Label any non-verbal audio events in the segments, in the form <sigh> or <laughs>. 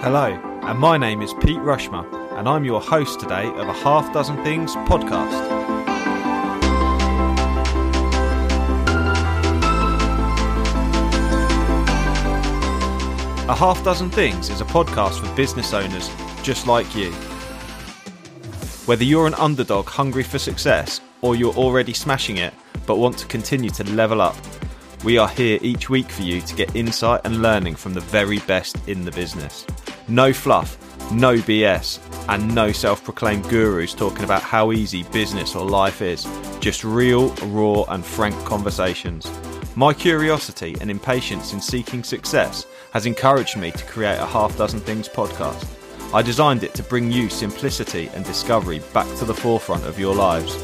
Hello, and my name is Pete Rushmer, and I'm your host today of a Half Dozen Things podcast. A Half Dozen Things is a podcast for business owners just like you. Whether you're an underdog hungry for success or you're already smashing it but want to continue to level up, we are here each week for you to get insight and learning from the very best in the business. No fluff, no BS, and no self proclaimed gurus talking about how easy business or life is. Just real, raw, and frank conversations. My curiosity and impatience in seeking success has encouraged me to create a Half Dozen Things podcast. I designed it to bring you simplicity and discovery back to the forefront of your lives.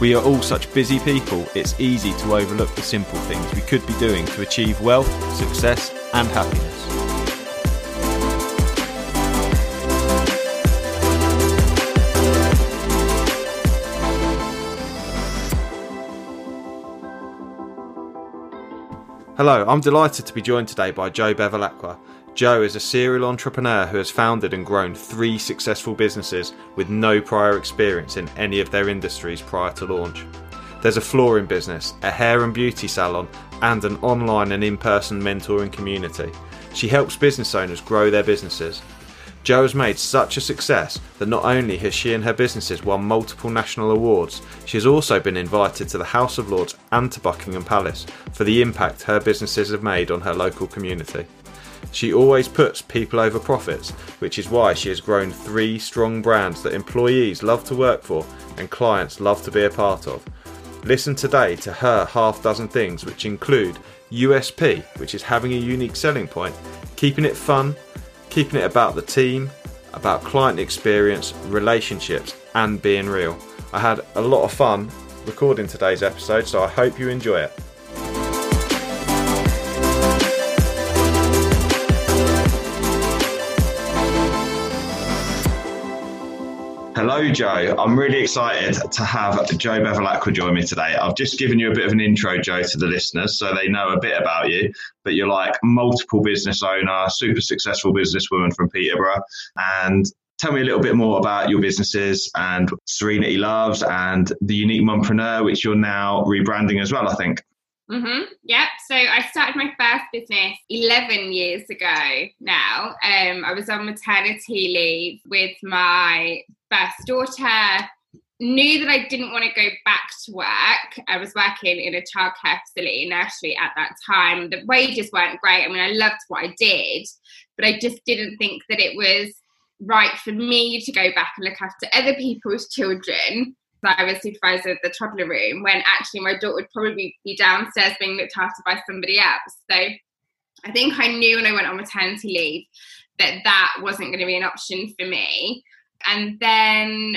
We are all such busy people, it's easy to overlook the simple things we could be doing to achieve wealth, success, and happiness. Hello, I'm delighted to be joined today by Jo Bevilacqua. Jo is a serial entrepreneur who has founded and grown three successful businesses with no prior experience in any of their industries prior to launch. There's a flooring business, a hair and beauty salon, and an online and in person mentoring community. She helps business owners grow their businesses. Jo has made such a success that not only has she and her businesses won multiple national awards, she has also been invited to the House of Lords and to Buckingham Palace for the impact her businesses have made on her local community. She always puts people over profits, which is why she has grown three strong brands that employees love to work for and clients love to be a part of. Listen today to her half dozen things, which include USP, which is having a unique selling point, keeping it fun, keeping it about the team, about client experience, relationships, and being real. I had a lot of fun recording today's episode, so I hope you enjoy it. Jo. I'm really excited to have Jo Bevilacqua join me today. I've just given you a bit of an intro, Jo, to the listeners so they know a bit about you. But you're like multiple business owner, super successful businesswoman from Peterborough. And tell me a little bit more about your businesses and Serenity Loves and the Unique Mompreneur, which you're now rebranding as well, I think. Mm-hmm. Yeah. So I started my first business 11 years ago now. Um, I was on maternity leave with my first daughter. Knew that I didn't want to go back to work. I was working in a childcare facility nursery at that time. The wages weren't great. I mean, I loved what I did, but I just didn't think that it was right for me to go back and look after other people's children I was supervisor of the toddler room when actually my daughter would probably be downstairs being looked after by somebody else. So I think I knew when I went on maternity leave that that wasn't going to be an option for me. And then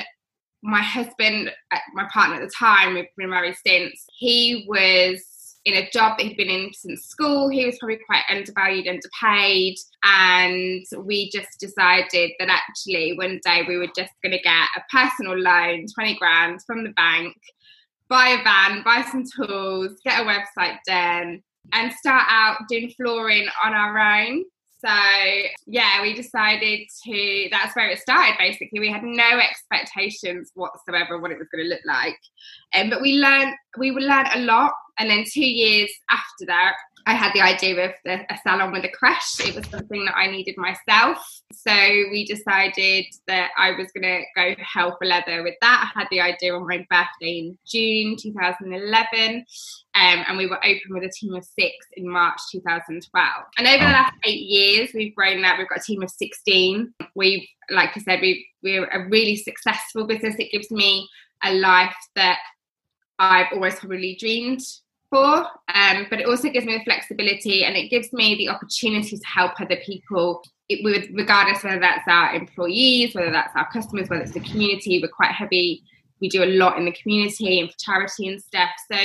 my husband, uh, my partner at the time, we've been married since, he was in a job that he'd been in since school. He was probably quite undervalued, underpaid. And we just decided that actually one day we were just going to get a personal loan, 20 grand from the bank, buy a van, buy some tools, get a website done, and start out doing flooring on our own. So yeah, we decided to. That's where it started. Basically, we had no expectations whatsoever of what it was going to look like, um, but we learned we learned a lot. And then two years after that, I had the idea of the, a salon with a creche. It was something that I needed myself. So we decided that I was going to go hell for leather with that. I had the idea on my birthday in June 2011. Um, and we were open with a team of six in March 2012. And over the last eight years, we've grown that. We've got a team of 16. We've, like I said, we we're a really successful business. It gives me a life that I've always probably dreamed for, um, but it also gives me the flexibility and it gives me the opportunity to help other people, it, regardless whether that's our employees, whether that's our customers, whether it's the community. We're quite heavy. We do a lot in the community and for charity and stuff. So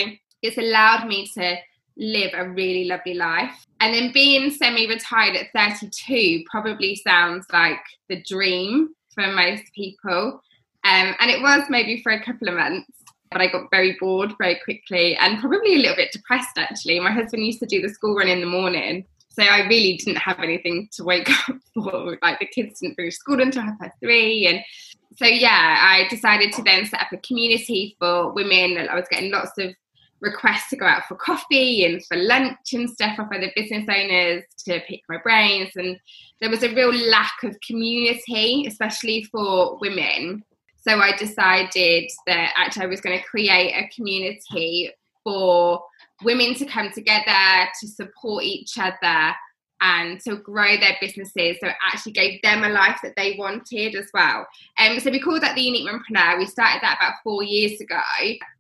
it's allowed me to live a really lovely life. And then being semi retired at 32 probably sounds like the dream for most people. Um, and it was maybe for a couple of months but I got very bored very quickly and probably a little bit depressed actually. My husband used to do the school run in the morning. So I really didn't have anything to wake <laughs> up for. Like the kids didn't finish school until half past three. And so, yeah, I decided to then set up a community for women. I was getting lots of requests to go out for coffee and for lunch and stuff off other business owners to pick my brains. And there was a real lack of community, especially for women. So I decided that actually I was going to create a community for women to come together to support each other and to grow their businesses. So it actually gave them a life that they wanted as well. Um, so we called that the Unique Mompreneur. We started that about four years ago.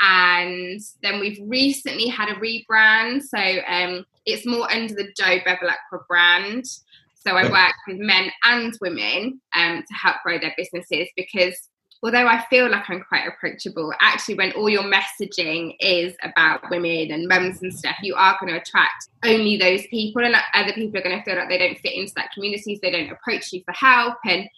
And then we've recently had a rebrand. So um, it's more under the Jo Bevilacqua brand. So I work with men and women um, to help grow their businesses because although I feel like I'm quite approachable, actually, when all your messaging is about women and mums and stuff, you are going to attract only those people, and other people are going to feel like they don't fit into that community, so they don't approach you for help. And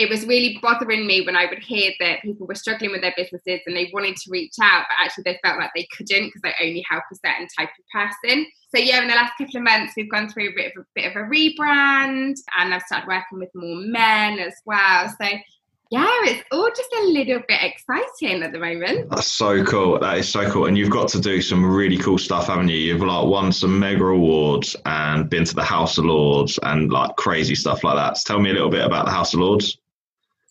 it was really bothering me when I would hear that people were struggling with their businesses and they wanted to reach out, but actually they felt like they couldn't because they only help a certain type of person. So yeah, in the last couple of months, we've gone through a bit of a bit of a rebrand, and I've started working with more men as well. So yeah, it's all just a little bit exciting at the moment. That's so cool. That is so cool. And you've got to do some really cool stuff, haven't you? You've like won some mega awards and been to the House of Lords and like crazy stuff like that. So tell me a little bit about the House of Lords.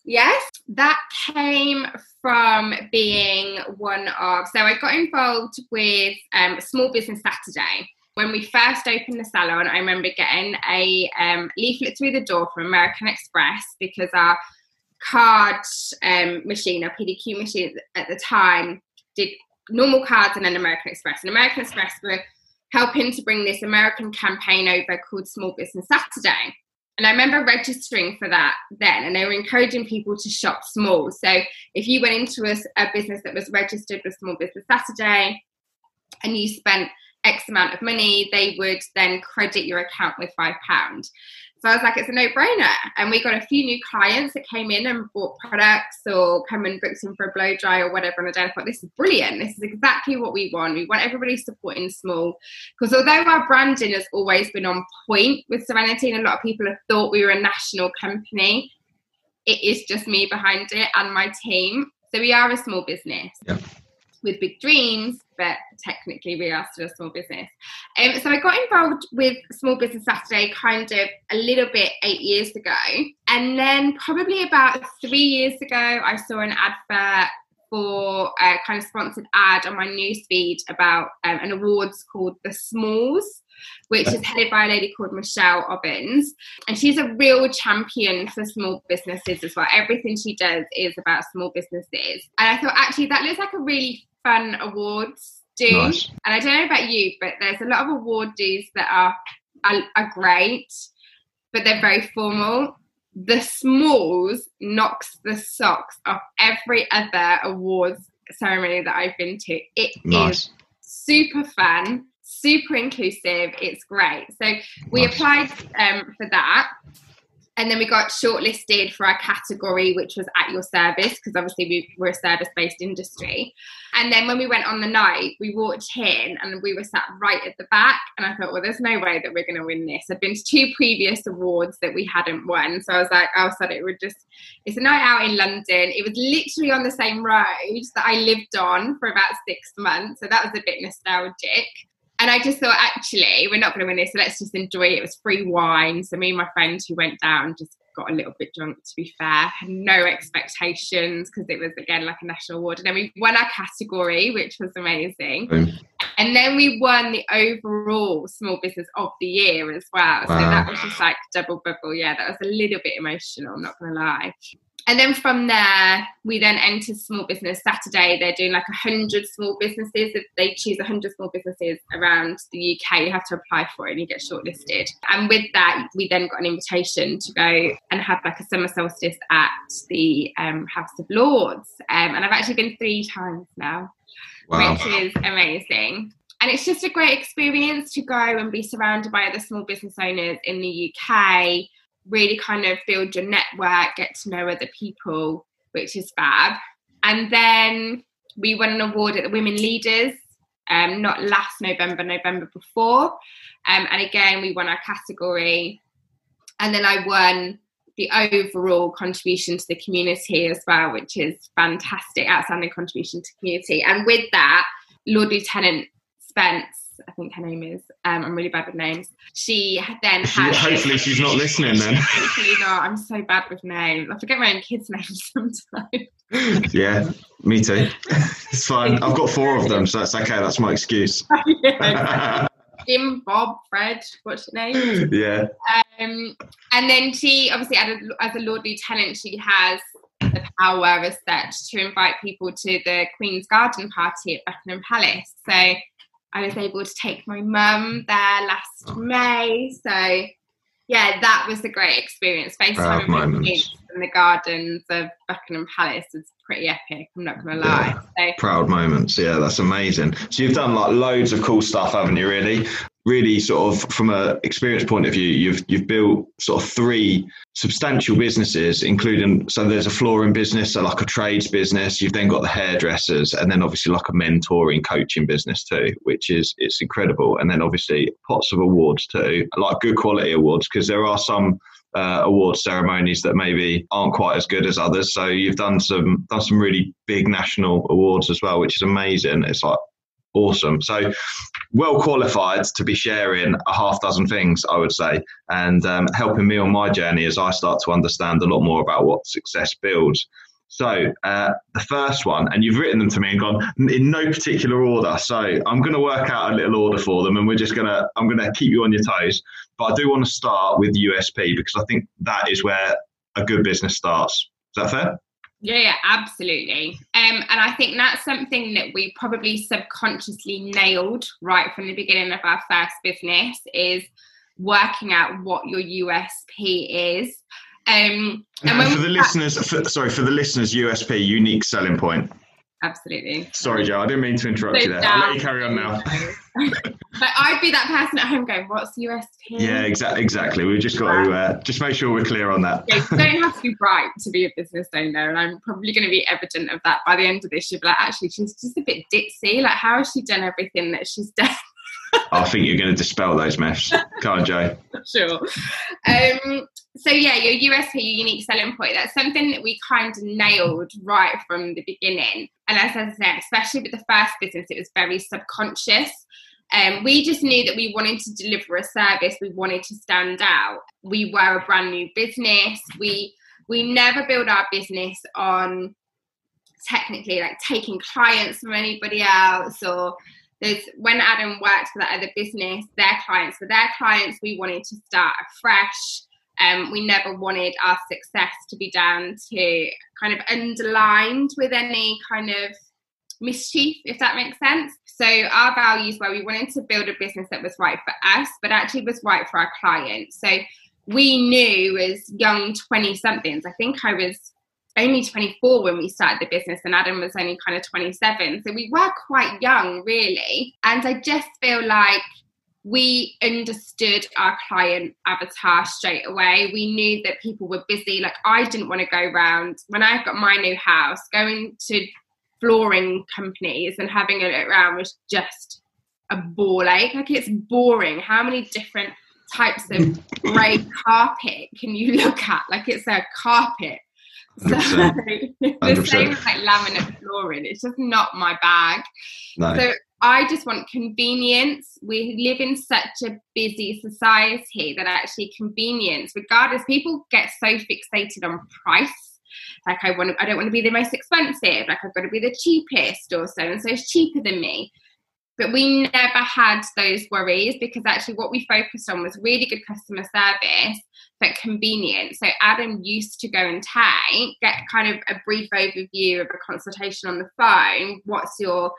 Yes, that came from being one of. So I got involved with um, Small Business Saturday. When we first opened the salon, I remember getting a um, leaflet through the door from American Express because our card um, machine, our PDQ machine at the time, did normal cards and then American Express. And American Express were helping to bring this American campaign over called Small Business Saturday. And I remember registering for that then, and they were encouraging people to shop small. So if you went into a, a business that was registered with Small Business Saturday and you spent X amount of money, they would then credit your account with five pounds. So I was like, it's a no-brainer. And we got a few new clients that came in and bought products or come and booked in for a blow dry or whatever. And I thought, this is brilliant. This is exactly what we want. We want everybody supporting small. Because although our branding has always been on point with Serenity, and a lot of people have thought we were a national company, it is just me behind it and my team. So we are a small business. Yeah with big dreams, but technically we are still a small business. Um, so I got involved with Small Business Saturday kind of a little bit eight years ago. And then probably about three years ago, I saw an advert for a kind of sponsored ad on my newsfeed about um, an awards called the Smalls which is headed by a lady called Michelle Ovens. And she's a real champion for small businesses as well. Everything she does is about small businesses. And I thought, actually, that looks like a really fun awards do. Nice. And I don't know about you, but there's a lot of award dues that are, are, are great, but they're very formal. The Smalls knocks the socks off every other awards ceremony that I've been to. It nice. is super fun super inclusive. It's great. So we nice. applied um, for that. And then we got shortlisted for our category, which was at your service, because obviously we were a service based industry. And then when we went on the night, we walked in and we were sat right at the back. And I thought, well, there's no way that we're going to win this. I've been to two previous awards that we hadn't won. So I was like, oh, so it would just, it's a night out in London. It was literally on the same road that I lived on for about six months. So that was a bit nostalgic. And I just thought, actually, we're not going to win this, so let's just enjoy it. It was free wine. So me and my friend who went down just got a little bit drunk, to be fair. Had no expectations because it was, again, like a national award. And then we won our category, which was amazing. Mm. And then we won the overall small business of the year as well. Wow. So that was just like double bubble. Yeah, that was a little bit emotional, I'm not going to lie and then from there, we then enter Small Business Saturday. They're doing like 100 small businesses. If they choose 100 small businesses around the UK, you have to apply for it and you get shortlisted. And with that, we then got an invitation to go and have like a summer solstice at the um, House of Lords. Um, and I've actually been three times now, wow. which is amazing. And it's just a great experience to go and be surrounded by other small business owners in the UK really kind of build your network, get to know other people, which is fab. And then we won an award at the Women Leaders um, not last November, November before. Um, and again, we won our category. And then I won the overall contribution to the community as well, which is fantastic, outstanding contribution to community. And with that, Lord Lieutenant Spence, I think her name is. Um, I'm really bad with names. She then She- hopefully she's not listening then. <laughs> Hopefully not. I'm so bad with names. I forget my own kids' <laughs> names sometimes. yeah, me too. It's fine. I've got four of them, so that's okay. That's my excuse. <laughs> Jim, Bob, Fred, what's your name? yeah. Um, and then she obviously, as a Lord Lieutenant, she has the power as such to invite people to the Queen's Garden party at Buckingham Palace. So I was able to take my mum there last Oh. May. So yeah, that was a great experience. FaceTime with my moments. kids in the gardens of Buckingham Palace was pretty epic. I'm not going to lie. So Proud moments. Yeah, that's amazing. So you've done like loads of cool stuff, haven't you? Really, really, sort of from a experience point of view, you've you've built sort of three substantial businesses, including so there's a flooring business, so like a trades business. You've then got the hairdressers, and then obviously like a mentoring coaching business too, which is it's incredible. And then obviously pots of awards too, like good quality awards, because there are some uh, award ceremonies that maybe aren't quite as good as others. So you've done some done some really big national awards as well, which is amazing. It's like awesome. So well qualified to be sharing a half dozen things, I would say, and um, helping me on my journey as I start to understand a lot more about what success builds. So uh, the first one, and you've written them to me and gone in no particular order. So I'm going to work out a little order for them, and we're just going to I'm going to keep you on your toes. But I do want to start with USP because I think that is where a good business starts. Is that fair? Yeah, yeah, absolutely. Um, and I think that's something that we probably subconsciously nailed right from the beginning of our first business is working out what your USP is. Um, And, for the listeners, for, sorry, for the listeners, USP, unique selling point. absolutely. Sorry, Jo, I didn't mean to interrupt So you there. I'll let you carry on now. <laughs> but I'd be that person at home going, "What's USP?" Yeah, exactly. Exactly. We've just got to uh, just make sure we're clear on that. Yeah, you <laughs> don't have to be bright to be a business owner, and I'm probably going to be evident of that by the end of this. You'll be like, actually, she's just a bit ditzy. Like, how has she done everything that she's done? I think you're going to dispel those myths. can't Jo. sure. Um, so yeah, your USP, your unique selling point, that's something that we kind of nailed right from the beginning. And as I said, especially with the first business, it was very subconscious. Um, we just knew that we wanted to deliver a service, we wanted to stand out. We were a brand new business. We we never build our business on technically like taking clients from anybody else or there's when Adam worked for that other business, their clients were their clients. We wanted to start afresh. Um, we never wanted our success to be down to kind of underlined with any kind of mischief, if that makes sense. So our values were we wanted to build a business that was right for us, but actually was right for our clients. So we knew as young 20 somethings, I think I was only 24 when we started the business and Adam was only kind of 27. So we were quite young, really. And I just feel like we understood our client avatar straight away. We knew that people were busy. Like I didn't want to go around when I got my new house, going to flooring companies and having a look around was just a ball ache. Like it's boring. How many different types of grey <laughs> carpet can you look at? Like it's a carpet. So <laughs> 100%. the 100%. same like laminate flooring. It's just not my bag. No. So I just want convenience. We live in such a busy society that actually convenience, regardless, people get so fixated on price. Like I want, I don't want to be the most expensive. Like I've got to be the cheapest, or so and so is cheaper than me. But we never had those worries because actually what we focused on was really good customer service, but convenient. So Adam used to go and take, get kind of a brief overview of a consultation on the phone. What's your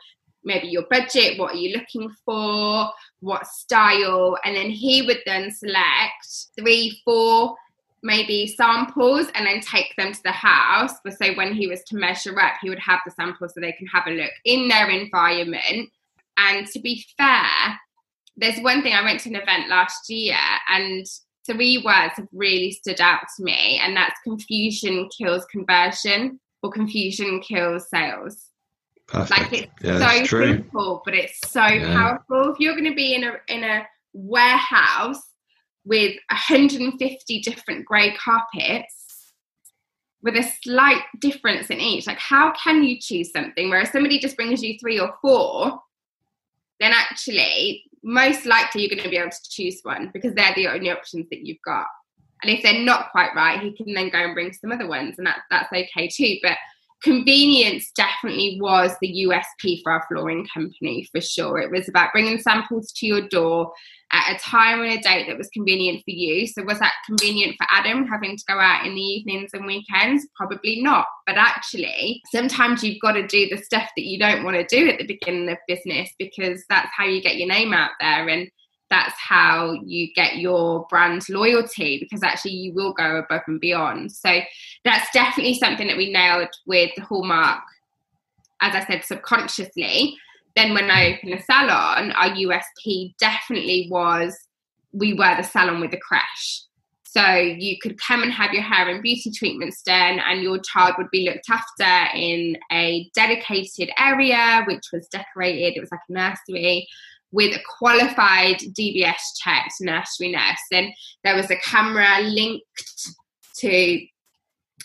maybe your budget, what are you looking for, what style, and then he would then select three, four maybe samples and then take them to the house. But so when he was to measure up, he would have the samples so they can have a look in their environment. And to be fair, there's one thing I went to an event last year and three words have really stood out to me, and that's confusion kills conversion or confusion kills sales. Perfect. Like it's Yeah, so true. simple, but it's so Yeah. powerful. If you're going to be in a in a warehouse with 150 different grey carpets with a slight difference in each, like how can you choose something? Whereas somebody just brings you three or four, then actually most likely you're going to be able to choose one because they're the only options that you've got. And if they're not quite right, he can then go and bring some other ones, and that, that's okay too. But convenience definitely was the USP for our flooring company for sure. It was about bringing samples to your door at a time and a date that was convenient for you. So, was that convenient for Adam having to go out in the evenings and weekends? Probably not. But actually, sometimes you've got to do the stuff that you don't want to do at the beginning of business because that's how you get your name out there. And that's how you get your brand loyalty because actually you will go above and beyond. So that's definitely something that we nailed with the hallmark, as I said, subconsciously. Then when I opened the salon, our USP definitely was we were the salon with the creche. So you could come and have your hair and beauty treatments done, and your child would be looked after in a dedicated area, which was decorated. It was like a nursery with a qualified DBS checked nursery nurse. And there was a camera linked to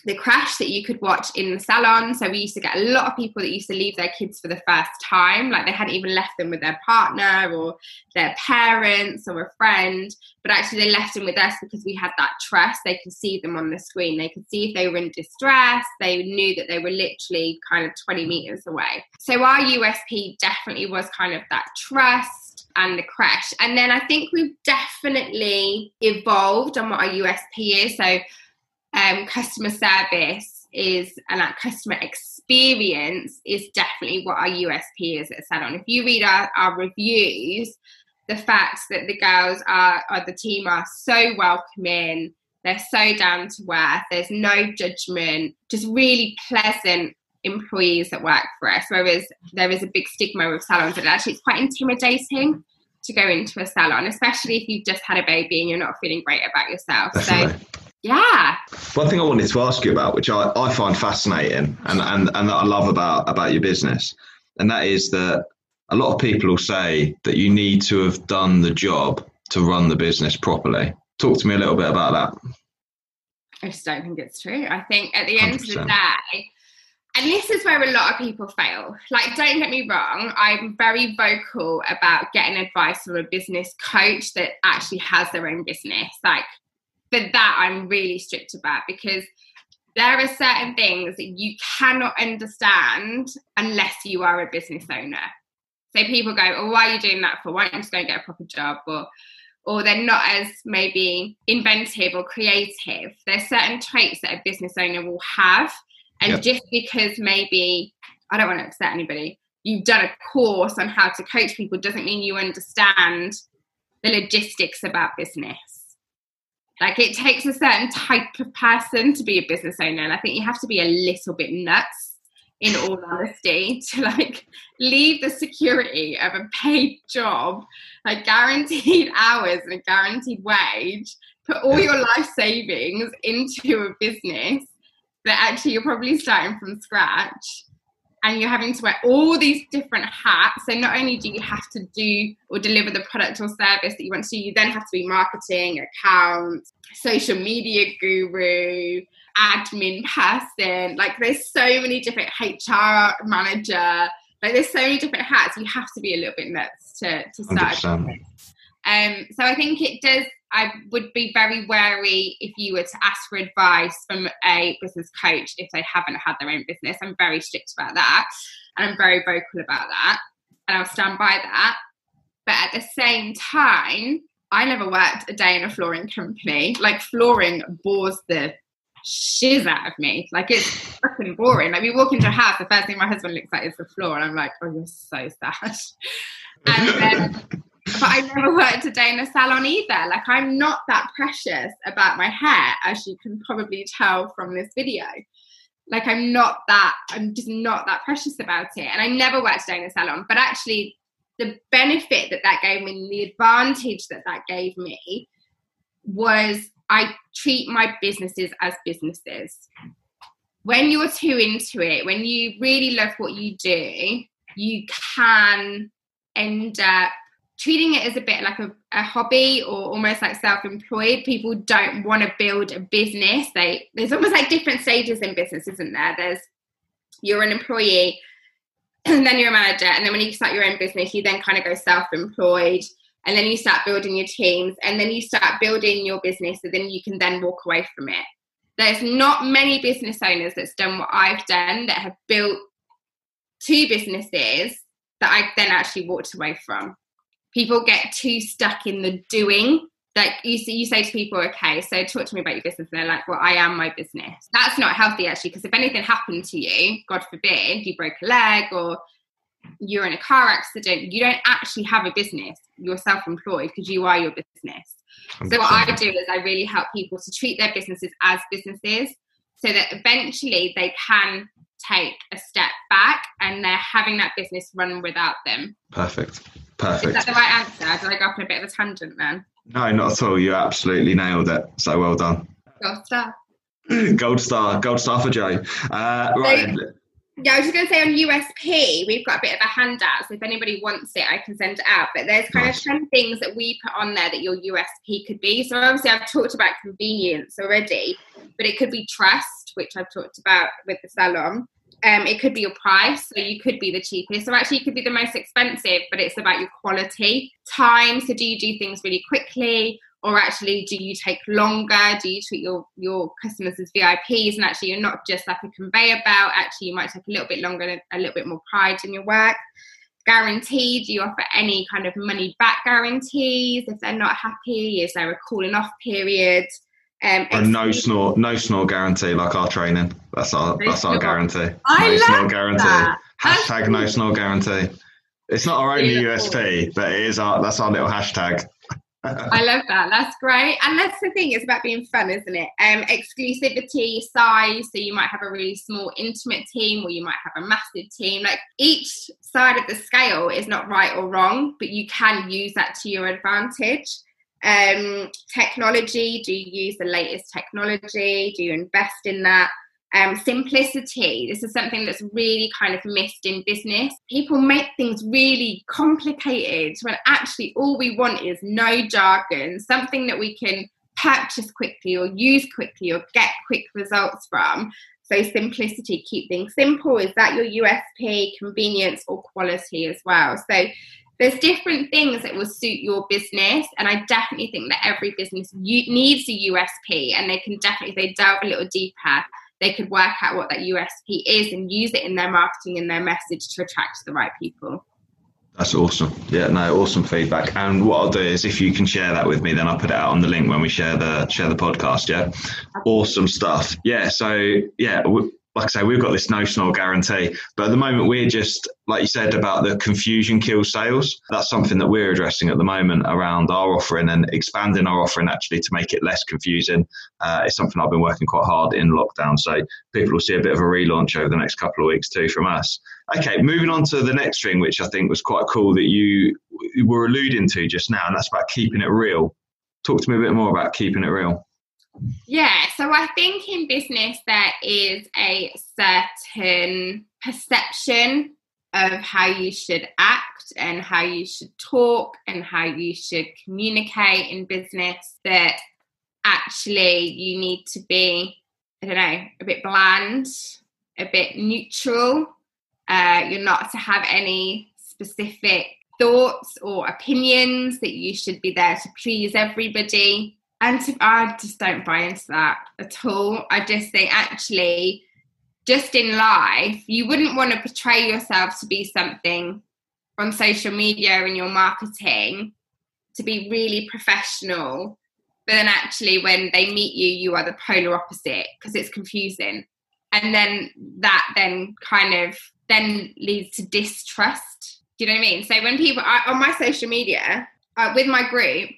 the creche that you could watch in the salon. So we used to get a lot of people that used to leave their kids for the first time, like they hadn't even left them with their partner or their parents or a friend, but actually they left them with us because we had that trust. They could see them on the screen. They could see if they were in distress. They knew that they were literally kind of 20 meters away. So our USP definitely was kind of that trust and the creche. And then I think we've definitely evolved on what our USP is. So um, customer service is and that customer experience is definitely what our USP is at Salon. If you read our, our reviews, the fact that the girls are, or the team are so welcoming, they're so down to earth, there's no judgment, just really pleasant employees that work for us. Whereas there is a big stigma with salons and actually it's quite intimidating to go into a salon, especially if you've just had a baby and you're not feeling great about yourself. Definitely. So yeah. One thing I wanted to ask you about, which I, I find fascinating and, and, and that I love about, about your business, and that is that a lot of people will say that you need to have done the job to run the business properly. Talk to me a little bit about that. I just don't think it's true. I think at the end of the day, and this is where a lot of people fail. Like, don't get me wrong, I'm very vocal about getting advice from a business coach that actually has their own business. Like, for that, I'm really strict about because there are certain things that you cannot understand unless you are a business owner. So people go, "Oh, why are you doing that for? Why don't you just go and get a proper job?" Or or they're not as maybe inventive or creative. There's certain traits that a business owner will have. And Yep. just because maybe, I don't want to upset anybody, you've done a course on how to coach people doesn't mean you understand the logistics about business. Like it takes a certain type of person to be a business owner. And I think you have to be a little bit nuts in all honesty <laughs> to like leave the security of a paid job like guaranteed <laughs> hours and a guaranteed wage, put all your life savings into a business that actually you're probably starting from scratch and you're having to wear all these different hats. So not only do you have to do or deliver the product or service that you want to do, you then have to be marketing, accounts, social media guru, admin person. Like there's so many different HR manager. Like there's so many different hats. You have to be a little bit nuts to, to start. 100%. Um, so I think it does. I would be very wary if you were to ask for advice from a business coach if they haven't had their own business. I'm very strict about that, and I'm very vocal about that, and I'll stand by that. But at the same time, I never worked a day in a flooring company. Like flooring bores the shiz out of me. Like it's fucking boring. Like we walk into a house, the first thing my husband looks at is the floor, and I'm like, oh, you're so sad. <laughs> And then but I never worked a day in a salon either. Like I'm not that precious about my hair, as you can probably tell from this video. Like I'm not that. I'm just not that precious about it. And I never worked a day in a salon. But actually, the benefit that that gave me, the advantage that that gave me, was I treat my businesses as businesses. when you're too into it, when you really love what you do, you can end up treating it as a bit like a, a hobby or almost like self-employed people don't want to build a business. They there's almost like different stages in business isn't there? There's you're an employee <clears throat> and then you're a manager and then when you start your own business you then kind of go self-employed and then you start building your teams and then you start building your business and then you can then walk away from it. There's not many business owners that's done what i've done that have built two businesses that i then actually walked away from people get too stuck in the doing like you, you say to people, okay, so talk to me about your business. And they're like, well, I am my business. That's not healthy, actually, because if anything happened to you, God forbid, you broke a leg or you're in a car accident, you don't actually have a business. You're self employed because you are your business. 100%. So, what I do is I really help people to treat their businesses as businesses so that eventually they can take a step back and they're having that business run without them. Perfect. Perfect. Is that the right answer? Did I go off on a bit of a tangent then? No, not at all. You absolutely nailed it. So well done. Gold star. <clears throat> gold star. Gold star for Jo. Uh, right. So, yeah, I was just going to say on USP, we've got a bit of a handout. So if anybody wants it, I can send it out. But there's kind nice. of 10 things that we put on there that your USP could be. So obviously, I've talked about convenience already, but it could be trust, which I've talked about with the salon. Um, it could be your price, so you could be the cheapest, or actually you could be the most expensive, but it's about your quality. Time, so do you do things really quickly, or actually do you take longer? Do you treat your your customers as VIPs, and actually you're not just like a conveyor belt? Actually, you might take a little bit longer, and a little bit more pride in your work. Guarantee, do you offer any kind of money back guarantees if they're not happy? Is there a calling off period? Um, a no snore, no snore guarantee, like our training. That's our that's our guarantee. I no snore guarantee. That. Hashtag no snore guarantee. It's not our only USP, but it is our that's our little hashtag. <laughs> I love that. That's great. And that's the thing, it's about being fun, isn't it? Um, exclusivity, size. So you might have a really small, intimate team, or you might have a massive team. Like each side of the scale is not right or wrong, but you can use that to your advantage. Um, technology, do you use the latest technology? Do you invest in that? Um, simplicity, this is something that's really kind of missed in business. People make things really complicated when actually all we want is no jargon, something that we can purchase quickly or use quickly or get quick results from. So, simplicity, keep things simple. Is that your USP, convenience, or quality as well? So, there's different things that will suit your business and i definitely think that every business needs a usp and they can definitely if they delve a little deeper they could work out what that usp is and use it in their marketing and their message to attract the right people that's awesome. Yeah, no, awesome feedback. And what I'll do is, if you can share that with me, then I'll put it out on the link when we share the share the podcast. Yeah, awesome stuff. Yeah, so yeah, like I say, we've got this no snore guarantee, but at the moment we're just, like you said, about the confusion kills sales. That's something that we're addressing at the moment around our offering and expanding our offering actually to make it less confusing. Uh, it's something I've been working quite hard in lockdown. So people will see a bit of a relaunch over the next couple of weeks too from us. Okay, moving on to the next thing, which I think was quite cool that you were alluding to just now, and that's about keeping it real. Talk to me a bit more about keeping it real. Yeah, so I think in business there is a certain perception of how you should act and how you should talk and how you should communicate in business that actually you need to be, I don't know, a bit bland, a bit neutral. Uh, you're not to have any specific thoughts or opinions, that you should be there to please everybody and to, I just don't buy into that at all. I just think actually, just in life, you wouldn't want to portray yourself to be something on social media and your marketing to be really professional. But then actually, when they meet you, you are the polar opposite because it's confusing. And then that then kind of then leads to distrust. Do you know what I mean? So when people I, on my social media uh, with my group,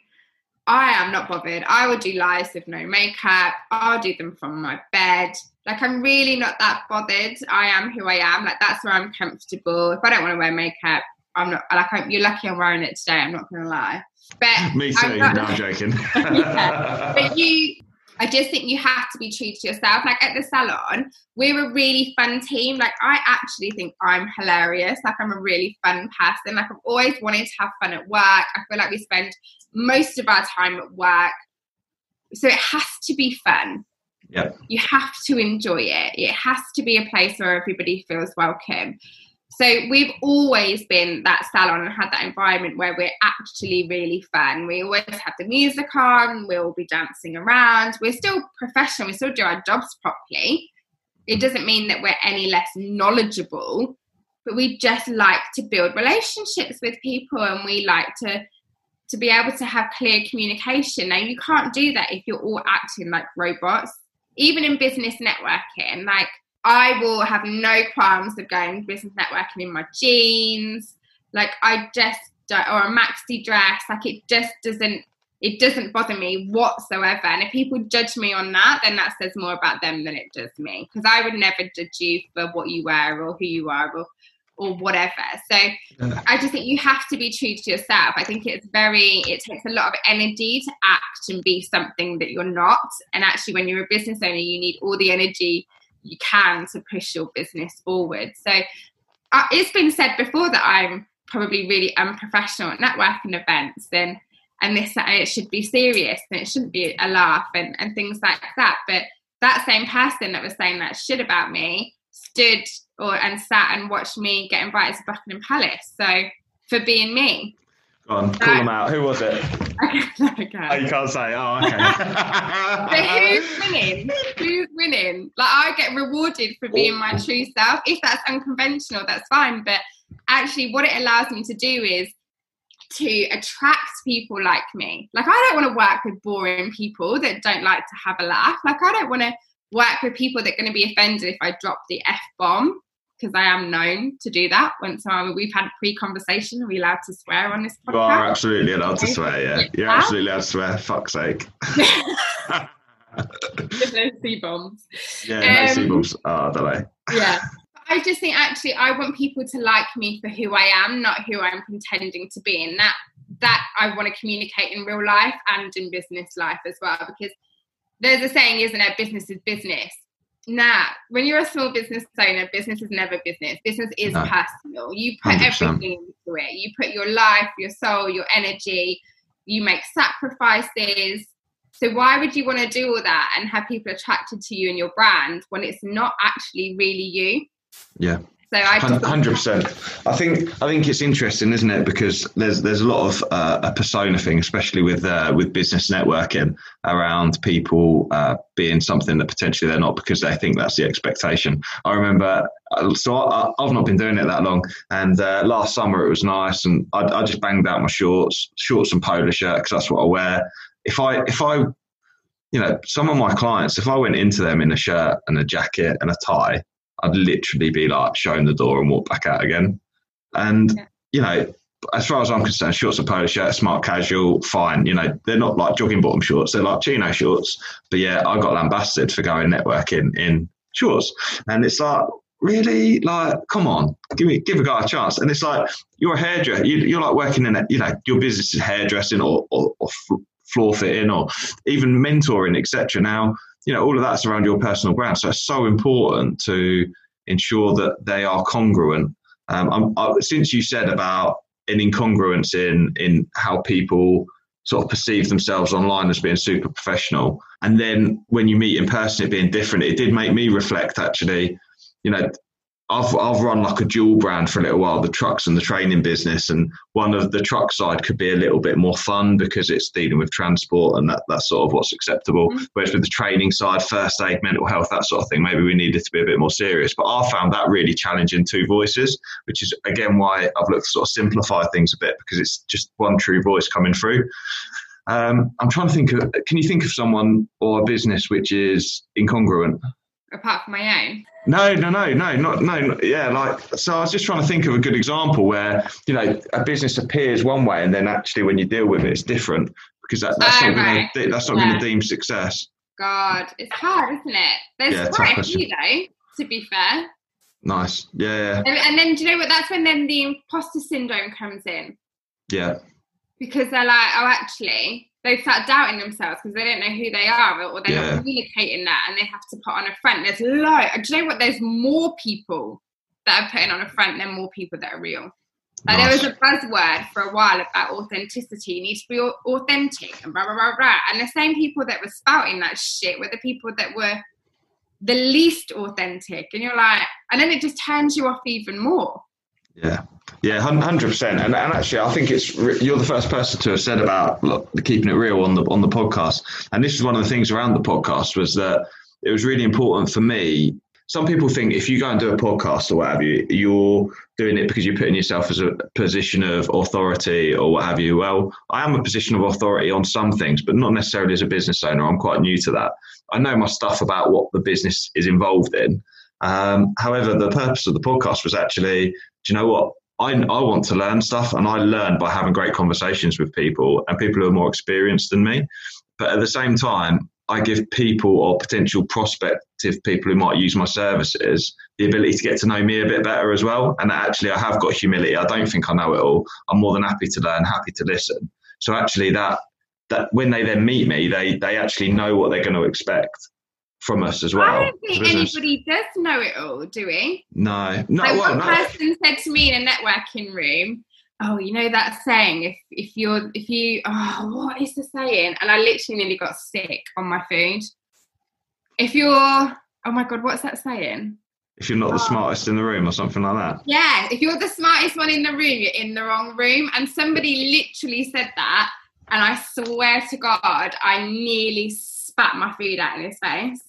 I am not bothered. I would do lives with no makeup. I'll do them from my bed. Like I'm really not that bothered. I am who I am. Like that's where I'm comfortable. If I don't want to wear makeup, I'm not like I'm, you're lucky I'm wearing it today. I'm not gonna lie. But <laughs> me too. Not, no, I'm joking. <laughs> yeah. But you, I just think you have to be true to yourself. Like at the salon, we're a really fun team. Like I actually think I'm hilarious. Like I'm a really fun person. Like I've always wanted to have fun at work. I feel like we spend most of our time at work. So it has to be fun. Yeah. You have to enjoy it. It has to be a place where everybody feels welcome. So we've always been that salon and had that environment where we're actually really fun. We always have the music on, we'll be dancing around. We're still professional, we still do our jobs properly. It doesn't mean that we're any less knowledgeable, but we just like to build relationships with people and we like to to be able to have clear communication. Now you can't do that if you're all acting like robots. Even in business networking, like I will have no qualms of going business networking in my jeans. Like I just don't, or a maxi dress. Like it just doesn't. It doesn't bother me whatsoever. And if people judge me on that, then that says more about them than it does me. Because I would never judge you for what you wear or who you are or or whatever. So yeah. I just think you have to be true to yourself. I think it's very, it takes a lot of energy to act and be something that you're not. And actually, when you're a business owner, you need all the energy you can to push your business forward. So uh, it's been said before that I'm probably really unprofessional at networking events and and this it should be serious and it shouldn't be a laugh and, and things like that. But that same person that was saying that shit about me stood or and sat and watched me get invited to Buckingham Palace. So for being me. Go on, call them out. Who was it? <laughs> okay. Oh, you can't say. Oh, okay. <laughs> but who's winning? Who's winning? Like I get rewarded for being my oh. true self. If that's unconventional, that's fine. But actually, what it allows me to do is to attract people like me. Like I don't want to work with boring people that don't like to have a laugh. Like I don't want to work with people that are going to be offended if I drop the f bomb because I am known to do that. Once we've had a pre-conversation, are we allowed to swear on this podcast? You are absolutely allowed to swear. Yeah, you're absolutely allowed to swear. Fuck's sake. <laughs> no c bombs. Yeah, no um, c bombs. Oh, don't know. Yeah. I just think actually I want people to like me for who I am, not who I'm pretending to be. And that that I want to communicate in real life and in business life as well. Because there's a saying, isn't it? Business is business nah, when you're a small business owner, business is never business. Business is no. personal. You put 100%. everything into it. You put your life, your soul, your energy. You make sacrifices. So why would you want to do all that and have people attracted to you and your brand when it's not actually really you? Yeah. So I hundred percent. I think I think it's interesting, isn't it? Because there's there's a lot of uh, a persona thing, especially with uh, with business networking around people uh, being something that potentially they're not because they think that's the expectation. I remember, uh, so I, have not been doing it that long, and uh, last summer it was nice, and I, I just banged out my shorts, shorts and polo shirt because that's what I wear. If I if I you know, some of my clients, if I went into them in a shirt and a jacket and a tie, I'd literally be like showing the door and walk back out again. And yeah. you know, as far as I'm concerned, shorts and polo shirt, smart casual, fine. You know, they're not like jogging bottom shorts; they're like chino shorts. But yeah, I got lambasted for going networking in shorts, and it's like really like come on give me give a guy a chance and it's like you're a hairdresser you, are like working in it you know your business is hairdressing or, or, or floor fitting or even mentoring etc now you know, all of that's around your personal brand. So it's so important to ensure that they are congruent. Um, I, since you said about an incongruence in in how people sort of perceive themselves online as being super professional, and then when you meet in person, it being different, it did make me reflect. Actually, you know, I've I've run like a dual brand for a little while, the trucks and the training business, and one of the truck side could be a little bit more fun because it's dealing with transport and that, that's sort of what's acceptable. Mm-hmm. Whereas with the training side, first aid, mental health, that sort of thing, maybe we needed to be a bit more serious. But I found that really challenging two voices, which is again why I've looked to sort of simplify things a bit because it's just one true voice coming through. Um, I'm trying to think of, can you think of someone or a business which is incongruent? Apart from my own? No, no, no, no, not no. Yeah, like so. I was just trying to think of a good example where you know a business appears one way and then actually when you deal with it, it's different because that, that's, oh, not right. gonna, that's not yeah. going to deem success. God, it's hard, isn't it? There's yeah, quite a few though. To be fair. Nice. Yeah, yeah. And, and then do you know what? That's when then the imposter syndrome comes in. Yeah. Because they're like, oh, actually, they've start doubting themselves because they don't know who they are or they're Yeah. not communicating that and they have to put on a front. There's low. Do you know what? There's more people that are putting on a front than more people that are real. Like there was a buzzword for a while about authenticity. You need to be authentic and blah blah blah blah. And the same people that were spouting that shit were the people that were the least authentic. And you're like, and then it just turns you off even more. Yeah, yeah, hundred percent. And and actually, I think it's you're the first person to have said about look, keeping it real on the on the podcast. And this is one of the things around the podcast was that it was really important for me. Some people think if you go and do a podcast or what have you, you're doing it because you're putting yourself as a position of authority or what have you. Well, I am a position of authority on some things, but not necessarily as a business owner. I'm quite new to that. I know my stuff about what the business is involved in. Um, however, the purpose of the podcast was actually, do you know what? I, I want to learn stuff and I learn by having great conversations with people and people who are more experienced than me. But at the same time, I give people or potential prospective people who might use my services the ability to get to know me a bit better as well. And actually, I have got humility. I don't think I know it all. I'm more than happy to learn, happy to listen. So actually, that that when they then meet me, they they actually know what they're going to expect from us as well. I don't think as a business. anybody does know it all, do we? No, no. like well, one no. person said to me in a networking room, "Oh, you know that saying? If if you're if you oh, what is the saying?" And I literally nearly got sick on my food. If you're oh my god, what's that saying? If you're not the Oh. smartest in the room or something like that. Yeah, if you're the smartest one in the room, you're in the wrong room. And somebody literally said that, and I swear to God, I nearly spat my food out in his face.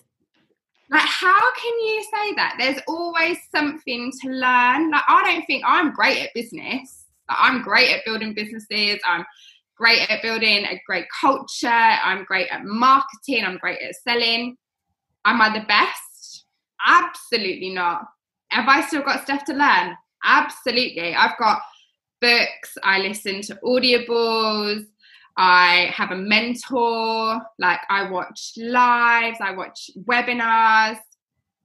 Like, how can you say that? There's always something to learn. Like, I don't think I'm great at business. Like, I'm great at building businesses. I'm great at building a great culture. I'm great at marketing. I'm great at selling. Am I the best? Absolutely not. Have I still got stuff to learn? Absolutely. I've got books. I listen to audibles. I have a mentor. Like I watch lives. I watch webinars.